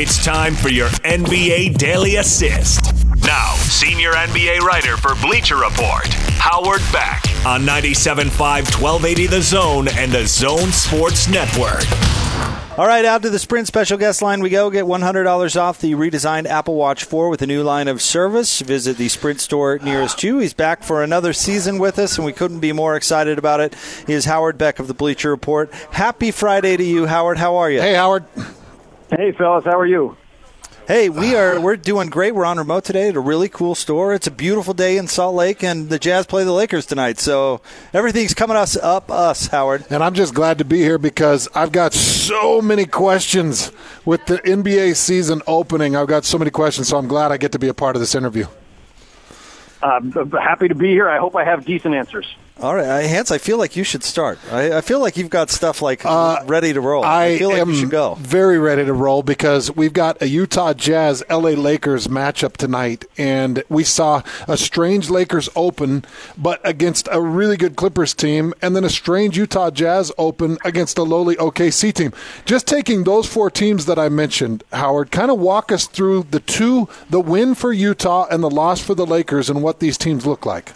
It's time for your NBA Daily Assist. Now, senior NBA writer for Bleacher Report, Howard Beck on 97.5 1280 The Zone and the Zone Sports Network. All right, out to the Sprint special guest line we go. Get $100 off the redesigned Apple Watch 4 with a new line of service. Visit the Sprint store nearest you. He's back for another season with us, and we couldn't be more excited about it. He is Howard Beck of the Bleacher Report. Happy Friday to you, Howard. How are you? Hey, Howard. Hey, fellas, how are you? Hey, we are we're doing great. We're on remote today at a really cool store. It's a beautiful day in Salt Lake, and the Jazz play the Lakers tonight. So everything's coming us up us, Howard. And I'm just glad to be here because I've got so many questions with the NBA season opening. I've got so many questions, so I'm glad I get to be a part of this interview. I'm happy to be here. I hope I have decent answers. All right, Hans, I feel like you should start. I, I feel like you've got stuff like uh, ready to roll. I, I feel like you should go. very ready to roll because we've got a Utah Jazz LA Lakers matchup tonight, and we saw a strange Lakers open, but against a really good Clippers team, and then a strange Utah Jazz open against a lowly OKC team. Just taking those four teams that I mentioned, Howard, kind of walk us through the two, the win for Utah and the loss for the Lakers, and what these teams look like.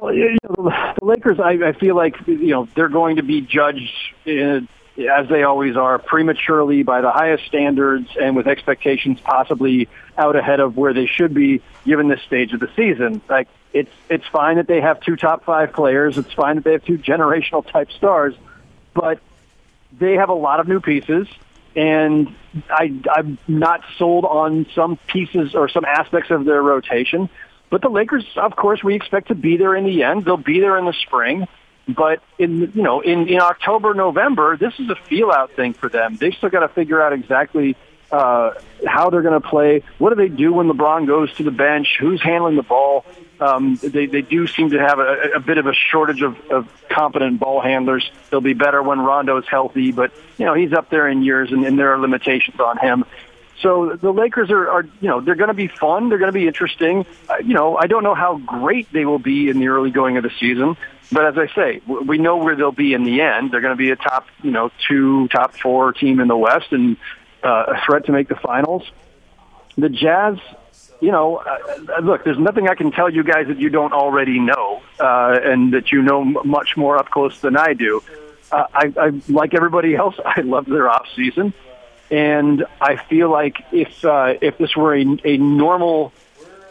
Well, you know, the Lakers, I, I feel like you know they're going to be judged in, as they always are prematurely by the highest standards and with expectations possibly out ahead of where they should be given this stage of the season. Like it's it's fine that they have two top five players. It's fine that they have two generational type stars, but they have a lot of new pieces and I, I'm not sold on some pieces or some aspects of their rotation. But the Lakers, of course, we expect to be there in the end. They'll be there in the spring. But in you know in, in October, November, this is a feel out thing for them. They still got to figure out exactly uh, how they're going to play. What do they do when LeBron goes to the bench? Who's handling the ball? Um, they they do seem to have a, a bit of a shortage of, of competent ball handlers. They'll be better when Rondo is healthy, but you know he's up there in years, and, and there are limitations on him. So the Lakers are, are you know, they're going to be fun. They're going to be interesting. Uh, you know, I don't know how great they will be in the early going of the season, but as I say, we know where they'll be in the end. They're going to be a top, you know, two, top four team in the West and uh, a threat to make the finals. The Jazz, you know, uh, look, there's nothing I can tell you guys that you don't already know, uh, and that you know much more up close than I do. Uh, I, I, like everybody else, I love their off season. And I feel like if uh, if this were a, a normal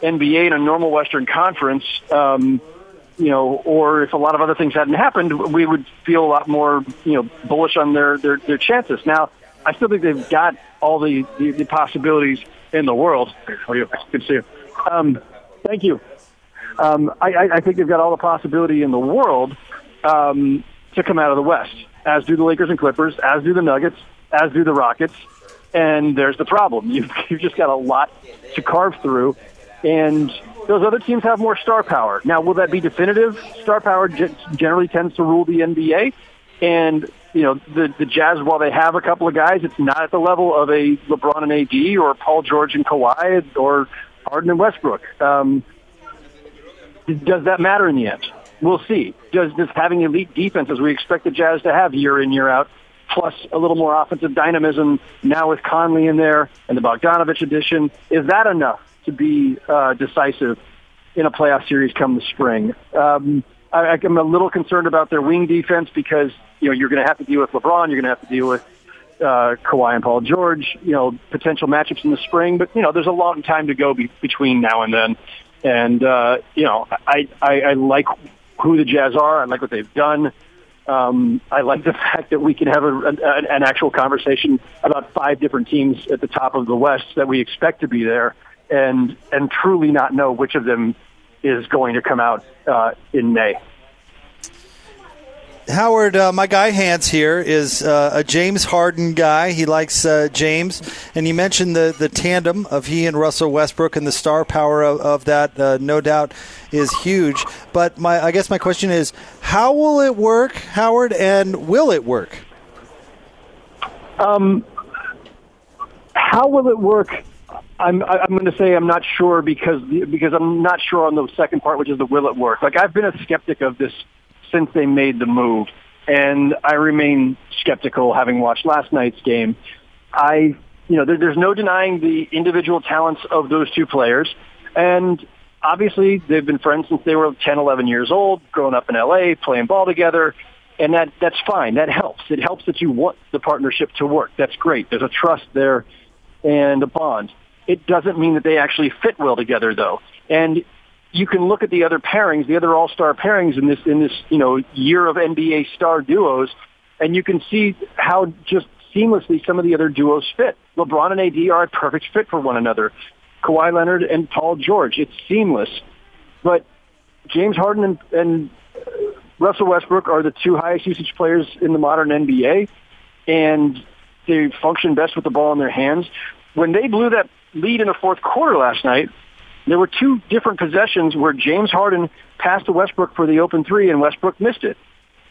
NBA and a normal Western Conference, um, you know, or if a lot of other things hadn't happened, we would feel a lot more, you know, bullish on their their, their chances. Now, I still think they've got all the, the, the possibilities in the world. Are you? Good to see you. Um, thank you. Um, I, I think they've got all the possibility in the world um, to come out of the West, as do the Lakers and Clippers, as do the Nuggets, as do the Rockets. And there's the problem. You've, you've just got a lot to carve through. And those other teams have more star power. Now, will that be definitive? Star power generally tends to rule the NBA. And, you know, the, the Jazz, while they have a couple of guys, it's not at the level of a LeBron and AD or Paul George and Kawhi or Harden and Westbrook. Um, does that matter in the end? We'll see. Does, does having elite defense, as we expect the Jazz to have year in, year out, plus a little more offensive dynamism now with Conley in there and the Bogdanovich addition. Is that enough to be uh, decisive in a playoff series come the spring? Um, I, I'm a little concerned about their wing defense because you know you're going to have to deal with LeBron, you're going to have to deal with uh, Kawhi and Paul George. You know potential matchups in the spring, but you know there's a long time to go be- between now and then. And uh, you know I, I I like who the Jazz are. I like what they've done. Um, I like the fact that we can have a, a, an actual conversation about five different teams at the top of the West that we expect to be there, and and truly not know which of them is going to come out uh, in May. Howard, uh, my guy Hans here is uh, a James Harden guy. He likes uh, James, and you mentioned the the tandem of he and Russell Westbrook and the star power of, of that. Uh, no doubt is huge. But my, I guess my question is, how will it work, Howard, and will it work? Um, how will it work? I'm I'm going to say I'm not sure because because I'm not sure on the second part, which is the will it work. Like I've been a skeptic of this since they made the move. And I remain skeptical having watched last night's game. I, you know, there, there's no denying the individual talents of those two players. And obviously they've been friends since they were 10, 11 years old, growing up in LA, playing ball together. And that, that's fine. That helps. It helps that you want the partnership to work. That's great. There's a trust there and a bond. It doesn't mean that they actually fit well together though. And you can look at the other pairings, the other all-star pairings in this, in this, you know, year of NBA star duos, and you can see how just seamlessly some of the other duos fit. LeBron and AD are a perfect fit for one another. Kawhi Leonard and Paul George. It's seamless. But James Harden and, and uh, Russell Westbrook are the two highest usage players in the modern NBA, and they function best with the ball in their hands. When they blew that lead in the fourth quarter last night, there were two different possessions where James Harden passed to Westbrook for the open three, and Westbrook missed it.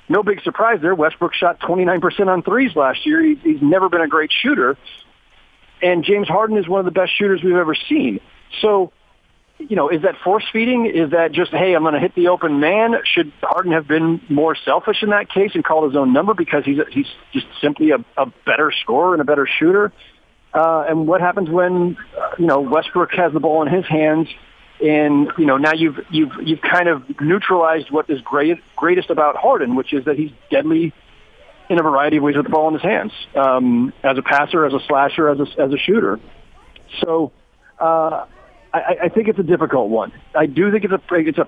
No big surprise there. Westbrook shot 29% on threes last year. He's, he's never been a great shooter, and James Harden is one of the best shooters we've ever seen. So, you know, is that force feeding? Is that just, hey, I'm going to hit the open man? Should Harden have been more selfish in that case and called his own number because he's he's just simply a, a better scorer and a better shooter? Uh, and what happens when uh, you know Westbrook has the ball in his hands, and you know now you've you've you've kind of neutralized what is great greatest about Harden, which is that he's deadly in a variety of ways with the ball in his hands, um, as a passer, as a slasher, as a, as a shooter. So uh, I, I think it's a difficult one. I do think it's a it's a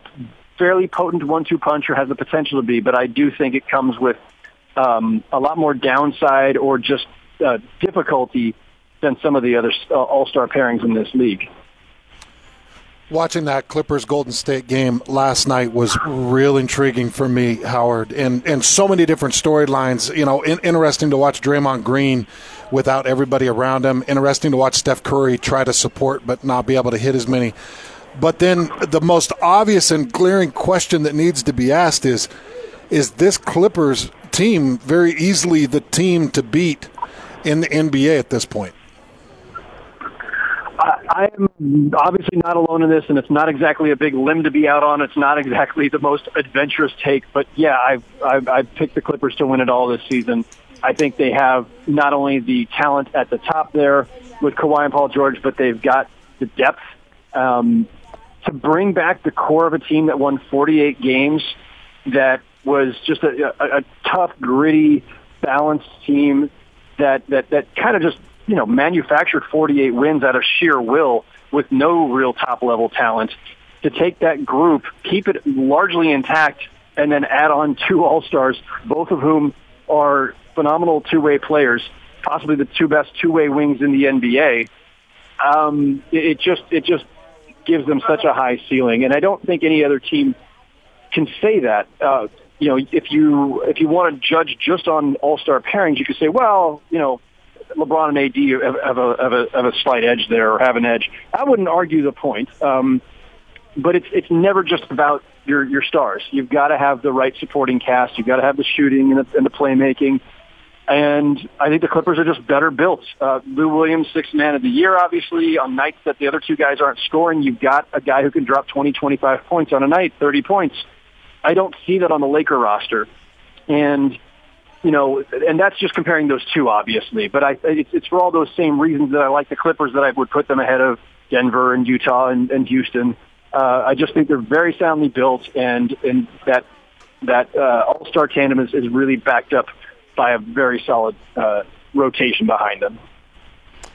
fairly potent one-two punch, or has the potential to be, but I do think it comes with um, a lot more downside or just uh, difficulty than some of the other uh, all-star pairings in this league watching that Clippers Golden State game last night was real intriguing for me, Howard, and and so many different storylines. You know, in, interesting to watch Draymond Green without everybody around him. Interesting to watch Steph Curry try to support but not be able to hit as many. But then the most obvious and glaring question that needs to be asked is: Is this Clippers team very easily the team to beat in the NBA at this point? I am obviously not alone in this, and it's not exactly a big limb to be out on. It's not exactly the most adventurous take, but yeah, I've, I've, I've picked the Clippers to win it all this season. I think they have not only the talent at the top there with Kawhi and Paul George, but they've got the depth um, to bring back the core of a team that won 48 games. That was just a, a, a tough, gritty, balanced team that that that kind of just you know, manufactured 48 wins out of sheer will with no real top level talent to take that group, keep it largely intact, and then add on two All-Stars, both of whom are phenomenal two-way players, possibly the two best two-way wings in the NBA. Um, it just it just gives them such a high ceiling, and I don't think any other team can say that. Uh, you know, if you if you want to judge just on All-Star pairings, you could say, well, you know, LeBron and AD have, have, a, have, a, have a slight edge there or have an edge. I wouldn't argue the point, um, but it's it's never just about your your stars. You've got to have the right supporting cast. You've got to have the shooting and the, and the playmaking. And I think the Clippers are just better built. Uh, Lou Williams, sixth man of the year, obviously. On nights that the other two guys aren't scoring, you've got a guy who can drop 20, 25 points on a night, 30 points. I don't see that on the Laker roster. And you know, and that's just comparing those two, obviously. But I, it's, it's for all those same reasons that I like the Clippers that I would put them ahead of Denver and Utah and, and Houston. Uh, I just think they're very soundly built, and and that that uh, All Star tandem is, is really backed up by a very solid uh, rotation behind them.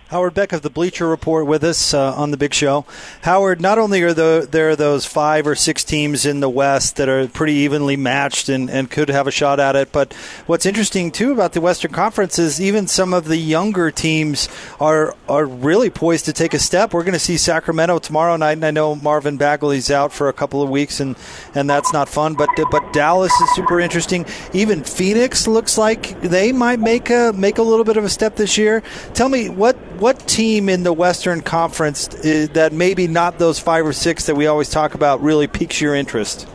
Howard Beck of the Bleacher Report with us uh, on the big show. Howard, not only are the, there are those five or six teams in the West that are pretty evenly matched and, and could have a shot at it, but what's interesting too about the Western Conference is even some of the younger teams are are really poised to take a step. We're going to see Sacramento tomorrow night, and I know Marvin Bagley's out for a couple of weeks, and, and that's not fun. But but Dallas is super interesting. Even Phoenix looks like they might make a make a little bit of a step this year. Tell me what what team in the Western Conference is, uh, that maybe not those five or six that we always talk about really piques your interest?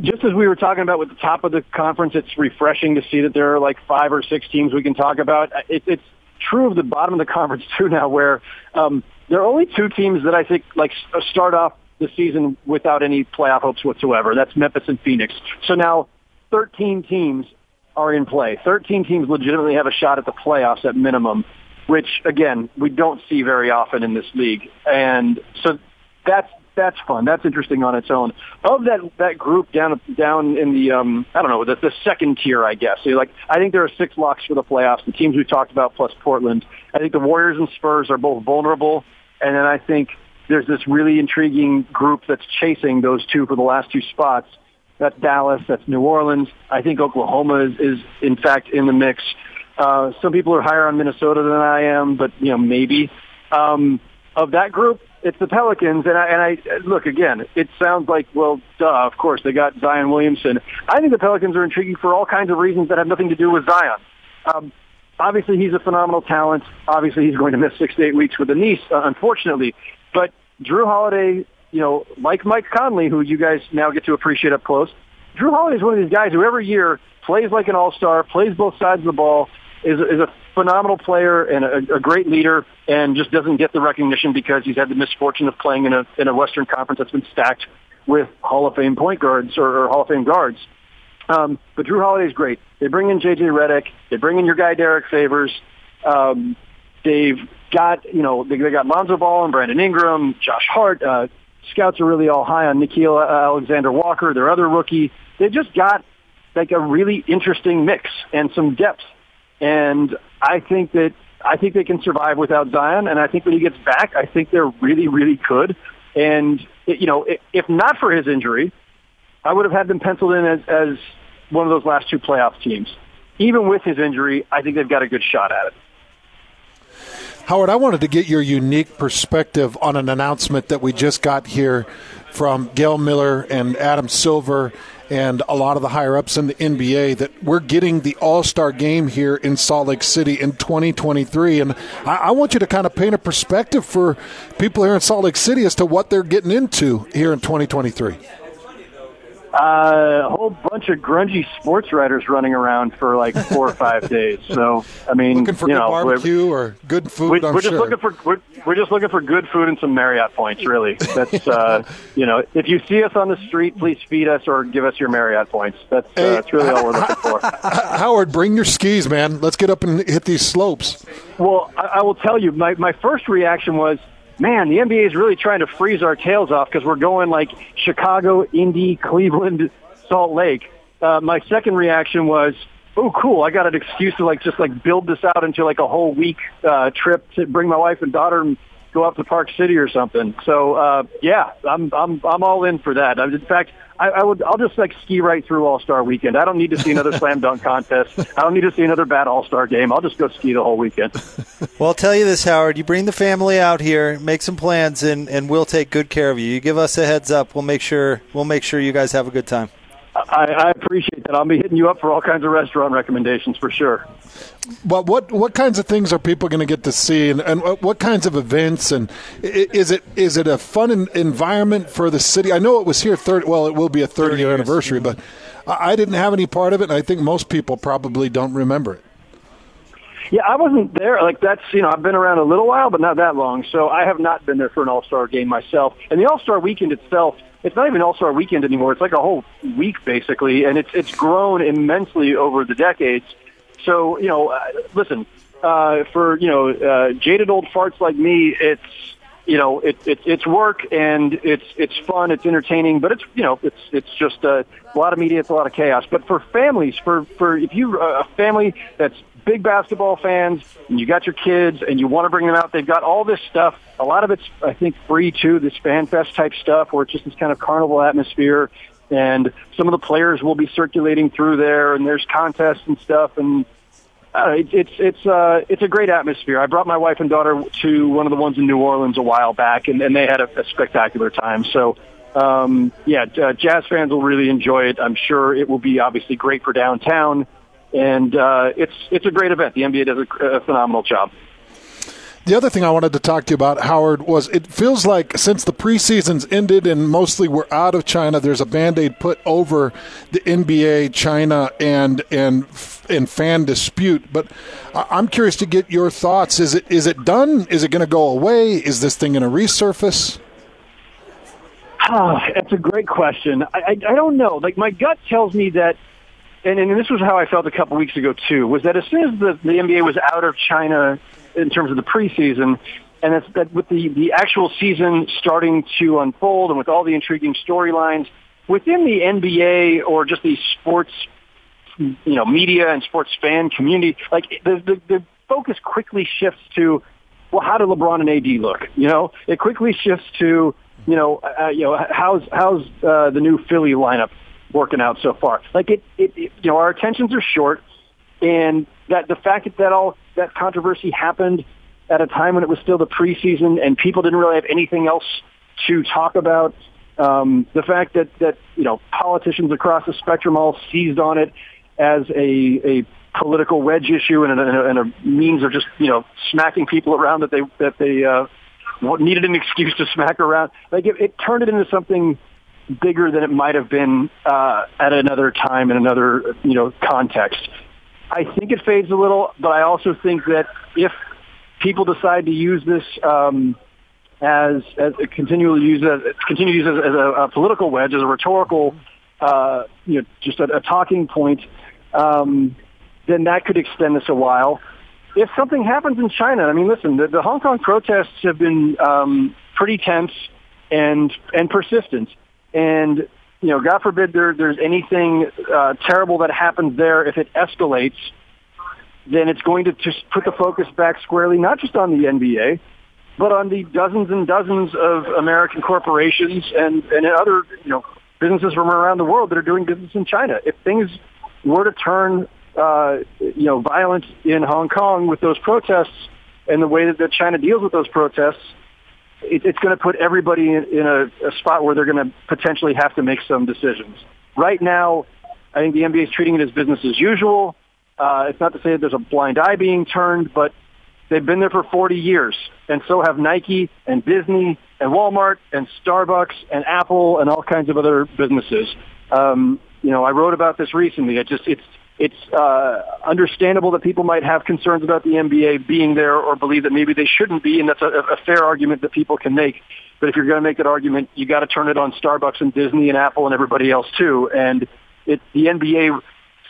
Just as we were talking about with the top of the conference, it's refreshing to see that there are like five or six teams we can talk about. It, it's true of the bottom of the conference too now, where um, there are only two teams that I think like start off the season without any playoff hopes whatsoever. That's Memphis and Phoenix. So now 13 teams are in play. 13 teams legitimately have a shot at the playoffs at minimum, which again we don't see very often in this league. And so that's that's fun. That's interesting on its own. Of that that group down down in the um, I don't know the, the second tier, I guess. So like I think there are six locks for the playoffs. The teams we talked about plus Portland. I think the Warriors and Spurs are both vulnerable, and then I think there's this really intriguing group that's chasing those two for the last two spots. That's Dallas. That's New Orleans. I think Oklahoma is, is in fact in the mix. Uh, some people are higher on Minnesota than I am, but you know maybe. Um, of that group, it's the Pelicans, and I, and I look again. It sounds like well, duh. Of course, they got Zion Williamson. I think the Pelicans are intriguing for all kinds of reasons that have nothing to do with Zion. Um, obviously, he's a phenomenal talent. Obviously, he's going to miss six to eight weeks with a knee, uh, unfortunately. But Jrue Holiday, you know, like Mike Conley, who you guys now get to appreciate up close. Jrue Holiday is one of these guys who every year plays like an all-star, plays both sides of the ball, is, is a phenomenal player and a, a great leader, and just doesn't get the recognition because he's had the misfortune of playing in a in a Western Conference that's been stacked with Hall of Fame point guards or, or Hall of Fame guards. Um, but Jrue Holiday's great. They bring in J.J. Redick. They bring in your guy Derrick Favors. Um, they've got you know they, they got Lonzo Ball and Brandon Ingram, Josh Hart. Uh, scouts are really all high on Nickeil uh, Alexander Walker, their other rookie. They just got like a really interesting mix and some depth. And I think that I think they can survive without Zion. And I think when he gets back, I think they're really, really good. And you know, if not for his injury, I would have had them penciled in as, as one of those last two playoff teams. Even with his injury, I think they've got a good shot at it. Howard, I wanted to get your unique perspective on an announcement that we just got here from Gail Miller and Adam Silver and a lot of the higher ups in the NBA that we're getting the All Star game here in Salt Lake City in 2023. And I, I, want you to kind of paint a perspective for people here in Salt Lake City as to what they're getting into here in 2023. Uh, a whole bunch of grungy sports writers running around for like four or five days. So I mean, looking for you good know, barbecue or good food. We, are just sure. looking for we're, we're just looking for good food and some Marriott points. Really, that's uh, you know, if you see us on the street, please feed us or give us your Marriott points. That's uh, that's really all we're looking for. Howard, bring your skis, man. Let's get up and hit these slopes. Well, I, I will tell you, my my first reaction was. Man, the NBA is really trying to freeze our tails off because we're going like Chicago, Indy, Cleveland, Salt Lake. Uh, my second reaction was, "Oh, cool! I got an excuse to like just like build this out into like a whole week uh, trip to bring my wife and daughter and go up to Park City or something." So uh, yeah, I'm I'm I'm all in for that. I, in fact, I, I would I'll just like ski right through All Star Weekend. I don't need to see another slam dunk contest. I don't need to see another bad All Star game. I'll just go ski the whole weekend. Well, I'll tell you this, Howard. You bring the family out here, make some plans, and, and we'll take good care of you. You give us a heads up. We'll make sure we'll make sure you guys have a good time. I, I appreciate that. I'll be hitting you up for all kinds of restaurant recommendations for sure. But what what kinds of things are people going to get to see, and, and what, what kinds of events, and is it is it a fun environment for the city? I know it was here thirty. Well, it will be a thirty year anniversary, but I, I didn't have any part of it, and I think most people probably don't remember it. Yeah, I wasn't there. Like that's you know I've been around a little while, but not that long. So I have not been there for an All Star game myself. And the All Star weekend itself, it's not even All Star weekend anymore. It's like a whole week basically, and it's it's grown immensely over the decades. So you know, uh, listen, uh, for you know uh, jaded old farts like me, it's you know it, it it's work and it's it's fun, it's entertaining, but it's you know it's it's just uh, a lot of media, it's a lot of chaos. But for families, for for if you uh, a family that's big basketball fans and you got your kids and you want to bring them out, they've got all this stuff. A lot of it's, I think, free too, this fan fest type stuff where it's just this kind of carnival atmosphere. And some of the players will be circulating through there and there's contests and stuff. And uh, it, it's, it's, uh, it's a great atmosphere. I brought my wife and daughter to one of the ones in New Orleans a while back and, and they had a, a spectacular time. So, um, yeah, uh, jazz fans will really enjoy it. I'm sure it will be obviously great for downtown and uh, it's it's a great event. The NBA does a, a phenomenal job. The other thing I wanted to talk to you about, Howard, was it feels like since the preseasons ended and mostly we're out of China, there's a band-aid put over the NBA, China, and and and fan dispute. But I'm curious to get your thoughts. Is it is it done? Is it going to go away? Is this thing going to resurface? Ah, that's a great question. I, I I don't know. Like my gut tells me that and, and this was how I felt a couple weeks ago too, was that as soon as the, the NBA was out of China in terms of the preseason, and that's that with the, the actual season starting to unfold and with all the intriguing storylines within the NBA or just the sports, you know, media and sports fan community, like the, the, the focus quickly shifts to, well, how do LeBron and AD look? You know, it quickly shifts to, you know, uh, you know, how's how's uh, the new Philly lineup working out so far? Like it, it, it, you know, our attentions are short, and that the fact that that all that controversy happened at a time when it was still the preseason and people didn't really have anything else to talk about. Um, the fact that that you know politicians across the spectrum all seized on it as a a political wedge issue and a, and a means of just you know smacking people around that they that they uh, needed an excuse to smack around. Like it, it turned it into something bigger than it might have been uh, at another time in another you know context. I think it fades a little, but I also think that if people decide to use this um, as as continually use as continue to use it as a, a political wedge, as a rhetorical, uh, you know, just a, a talking point, um, then that could extend this a while. If something happens in China, I mean, listen, the, the Hong Kong protests have been um, pretty tense and and persistent, and you know, God forbid there, there's anything uh, terrible that happens there. If it escalates, then it's going to just put the focus back squarely, not just on the NBA, but on the dozens and dozens of American corporations and, and other, you know, businesses from around the world that are doing business in China. If things were to turn, uh, you know, violent in Hong Kong with those protests and the way that, that China deals with those protests, it, it's going to put everybody in, in a, a spot where they're going to potentially have to make some decisions. Right now, I think the NBA is treating it as business as usual. Uh, it's not to say that there's a blind eye being turned, but they've been there for 40 years, and so have Nike and Disney and Walmart and Starbucks and Apple and all kinds of other businesses. Um, you know, I wrote about this recently. It just it's it's uh, understandable that people might have concerns about the NBA being there or believe that maybe they shouldn't be, and that's a, a fair argument that people can make. But if you're going to make that argument, you got to turn it on Starbucks and Disney and Apple and everybody else too. And it, the NBA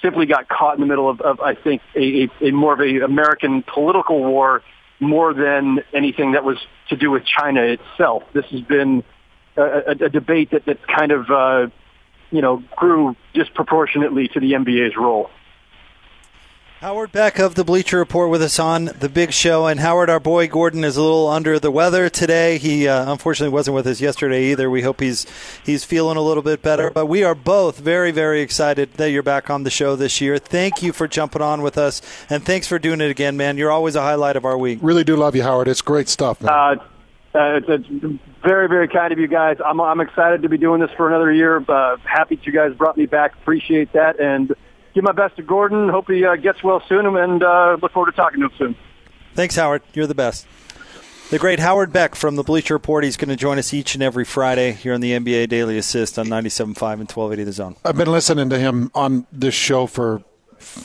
simply got caught in the middle of, of I think, a, a, a more of a American political war more than anything that was to do with China itself. This has been a, a, a debate that, that kind of, uh, you know, grew disproportionately to the NBA's role. Howard Beck of the Bleacher Report with us on the big show. And Howard, our boy Gordon, is a little under the weather today. He uh, unfortunately wasn't with us yesterday either. We hope he's he's feeling a little bit better. But we are both very, very excited that you're back on the show this year. Thank you for jumping on with us, and thanks for doing it again, man. You're always a highlight of our week. Really do love you, Howard. It's great stuff, man. Uh, uh, it's, it's very, very kind of you guys. I'm, I'm excited to be doing this for another year. Uh, happy that you guys brought me back. Appreciate that. And give my best to Gordon. Hope he uh, gets well soon, and uh, look forward to talking to him soon. Thanks, Howard. You're the best. The great Howard Beck from the Bleacher Report. He's going to join us each and every Friday here on the NBA Daily Assist on 97.5 and 1280 The Zone. I've been listening to him on this show for,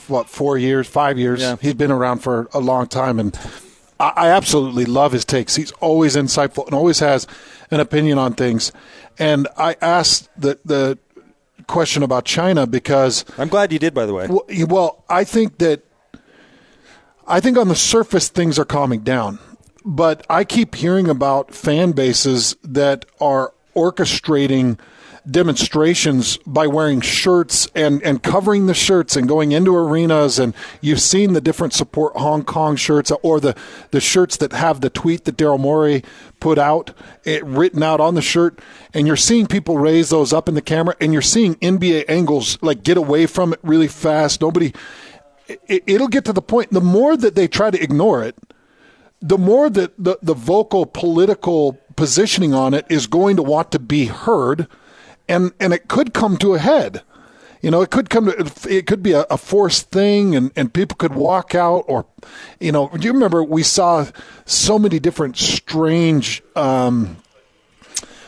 what, four years, five years? Yeah. He's been around for a long time, and I, I absolutely love his takes. He's always insightful and always has an opinion on things. And I asked the, the question about China because I'm glad you did, by the way. well, well, I think that I think on the surface things are calming down, but I keep hearing about fan bases that are orchestrating demonstrations by wearing shirts and, and covering the shirts and going into arenas and you've seen the different support Hong Kong shirts or the, the shirts that have the tweet that Daryl Morey put out it written out on the shirt and you're seeing people raise those up in the camera and you're seeing NBA angles like get away from it really fast. Nobody it, it'll get to the point the more that they try to ignore it the more that the, the vocal political positioning on it is going to want to be heard and and it could come to a head you know it could come to it could be a, a forced thing and and people could walk out or you know do you remember we saw so many different strange um,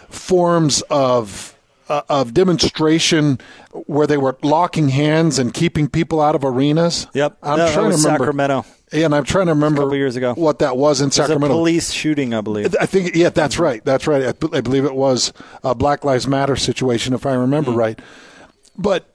forms of uh, of demonstration where they were locking hands and keeping people out of arenas. Yep. I'm No, trying to remember. Sacramento. And I'm trying to remember a couple years ago. what that was in It was a Sacramento. police shooting, I believe. I think, yeah, that's right. That's right. I, b- I believe it was a Black Lives Matter situation, if I remember Mm-hmm. right. But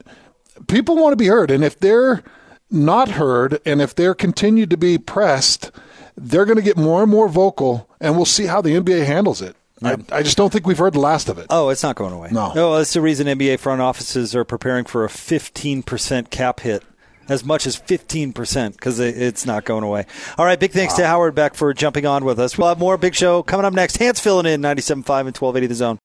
people want to be heard, and if they're not heard, and if they're continued to be pressed, they're going to get more and more vocal, and we'll see how the NBA handles it. I, I just don't think we've heard the last of it. Oh, it's not going away. No. No, that's the reason NBA front offices are preparing for a 15% cap hit. As much as 15% because it's not going away. All right, big thanks to Howard Beck for jumping on with us. We'll have more big show coming up next. Hans filling in 97.5 and 1280 The Zone.